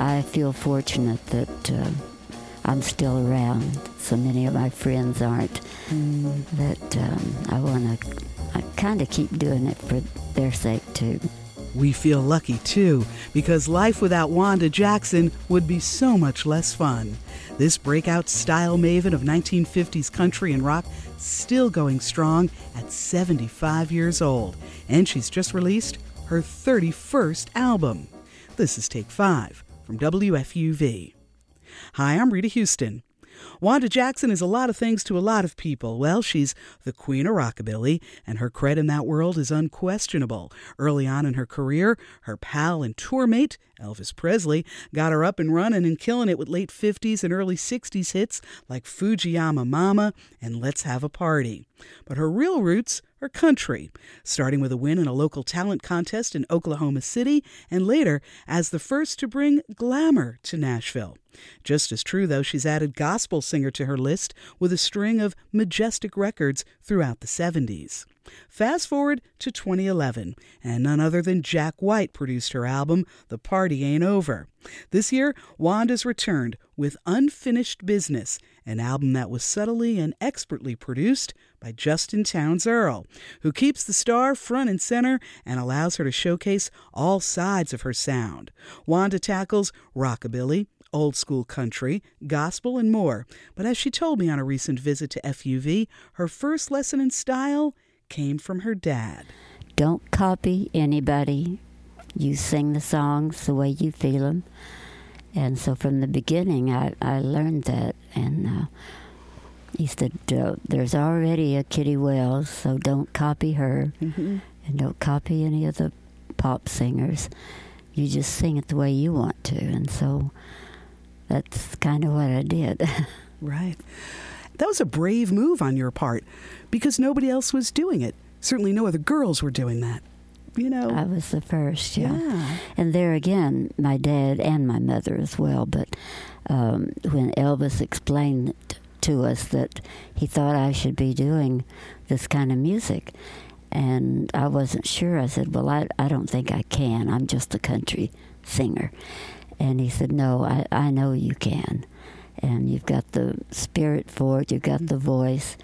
I feel fortunate that uh, I'm still around. So many of my friends aren't. Mm. That um, I want to I kind of keep doing it for their sake too. We feel lucky too, because life without Wanda Jackson would be so much less fun. This breakout style maven of 1950s country and rock still going strong at 75 years old, and she's just released her 31st album. This is Take 5 from WFUV. Hi, I'm Rita Houston. Wanda Jackson is a lot of things to a lot of people. Well, she's the queen of rockabilly, and her cred in that world is unquestionable. Early on in her career, her pal and tour mate, Elvis Presley, got her up and running and killing it with late 50s and early 60s hits like Fujiyama Mama and Let's Have a Party. But her real roots are country, starting with a win in a local talent contest in Oklahoma City, and later as the first to bring glamour to Nashville. Just as true, though, she's added gospel singer to her list with a string of majestic records throughout the 70s. Fast forward to 2011, and none other than Jack White produced her album, The Party Ain't Over. This year, Wanda's returned with Unfinished Business, an album that was subtly and expertly produced by Justin Townes Earle, who keeps the star front and center and allows her to showcase all sides of her sound. Wanda tackles rockabilly, old school country, gospel, and more. But as she told me on a recent visit to FUV, her first lesson in style came from her dad. Don't copy anybody. You sing the songs the way you feel them. And so from the beginning, I, I learned that. And uh, he said, There's already a Kitty Wells, so don't copy her. Mm-hmm. And don't copy any of the pop singers. You just sing it the way you want to. And so that's kind of what I did. right. That was a brave move on your part because nobody else was doing it. Certainly no other girls were doing that. You know, I was the first, yeah. yeah. And there again, my dad and my mother as well. But um, when Elvis explained to us that he thought I should be doing this kind of music, and I wasn't sure. I said, Well, I, I don't think I can. I'm just a country singer. And he said, No, I, I know you can. And you've got the spirit for it, you've got the mm-hmm. voice.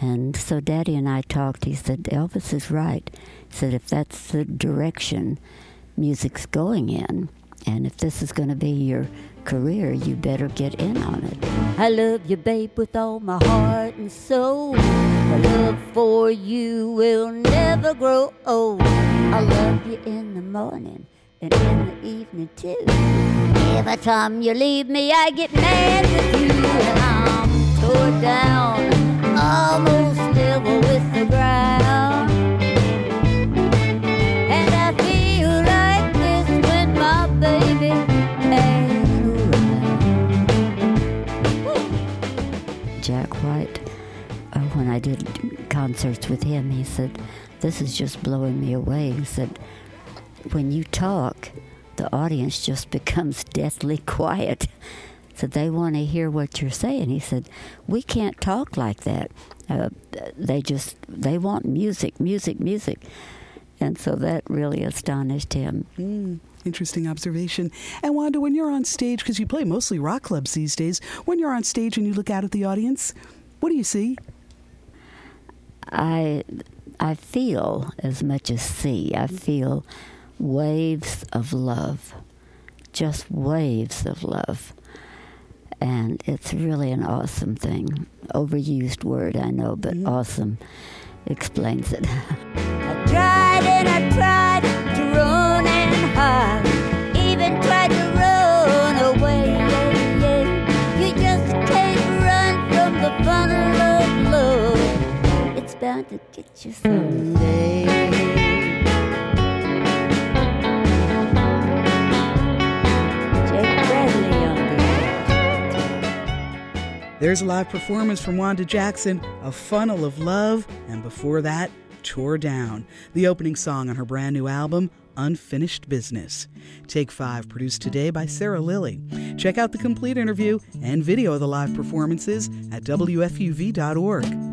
And so Daddy and I talked. He said, Elvis is right. He said, If that's the direction music's going in, and if this is going to be your career, you better get in on it. I love you, babe, with all my heart and soul. My love for you will never grow old. I love you in the morning and in the evening too. Every time you leave me, I get mad with you, and I'm tore down, almost level with the ground. And I feel like this when my baby ain't. Jack White, uh, when I did concerts with him, he said, "This is just blowing me away." He said when you talk, the audience just becomes deathly quiet. So they want to hear what you're saying. He said, "We can't talk like that. Uh, they just they want music, music, music." And so that really astonished him. Mm, interesting observation. And Wanda, when you're on stage, because you play mostly rock clubs these days, when you're on stage and you look out at the audience, what do you see? I I feel as much as see. I feel waves of love, just waves of love. And it's really an awesome thing. Overused word, I know, but mm-hmm. awesome explains it. I tried and I tried to run and hide, even tried to run away. You just can't run from the fun of love. It's bound to get you someday. There's a live performance from Wanda Jackson, A Funnel of Love, and before that, Tore Down, the opening song on her brand new album, Unfinished Business. Take 5, produced today by Sarah Lilly. Check out the complete interview and video of the live performances at WFUV.org.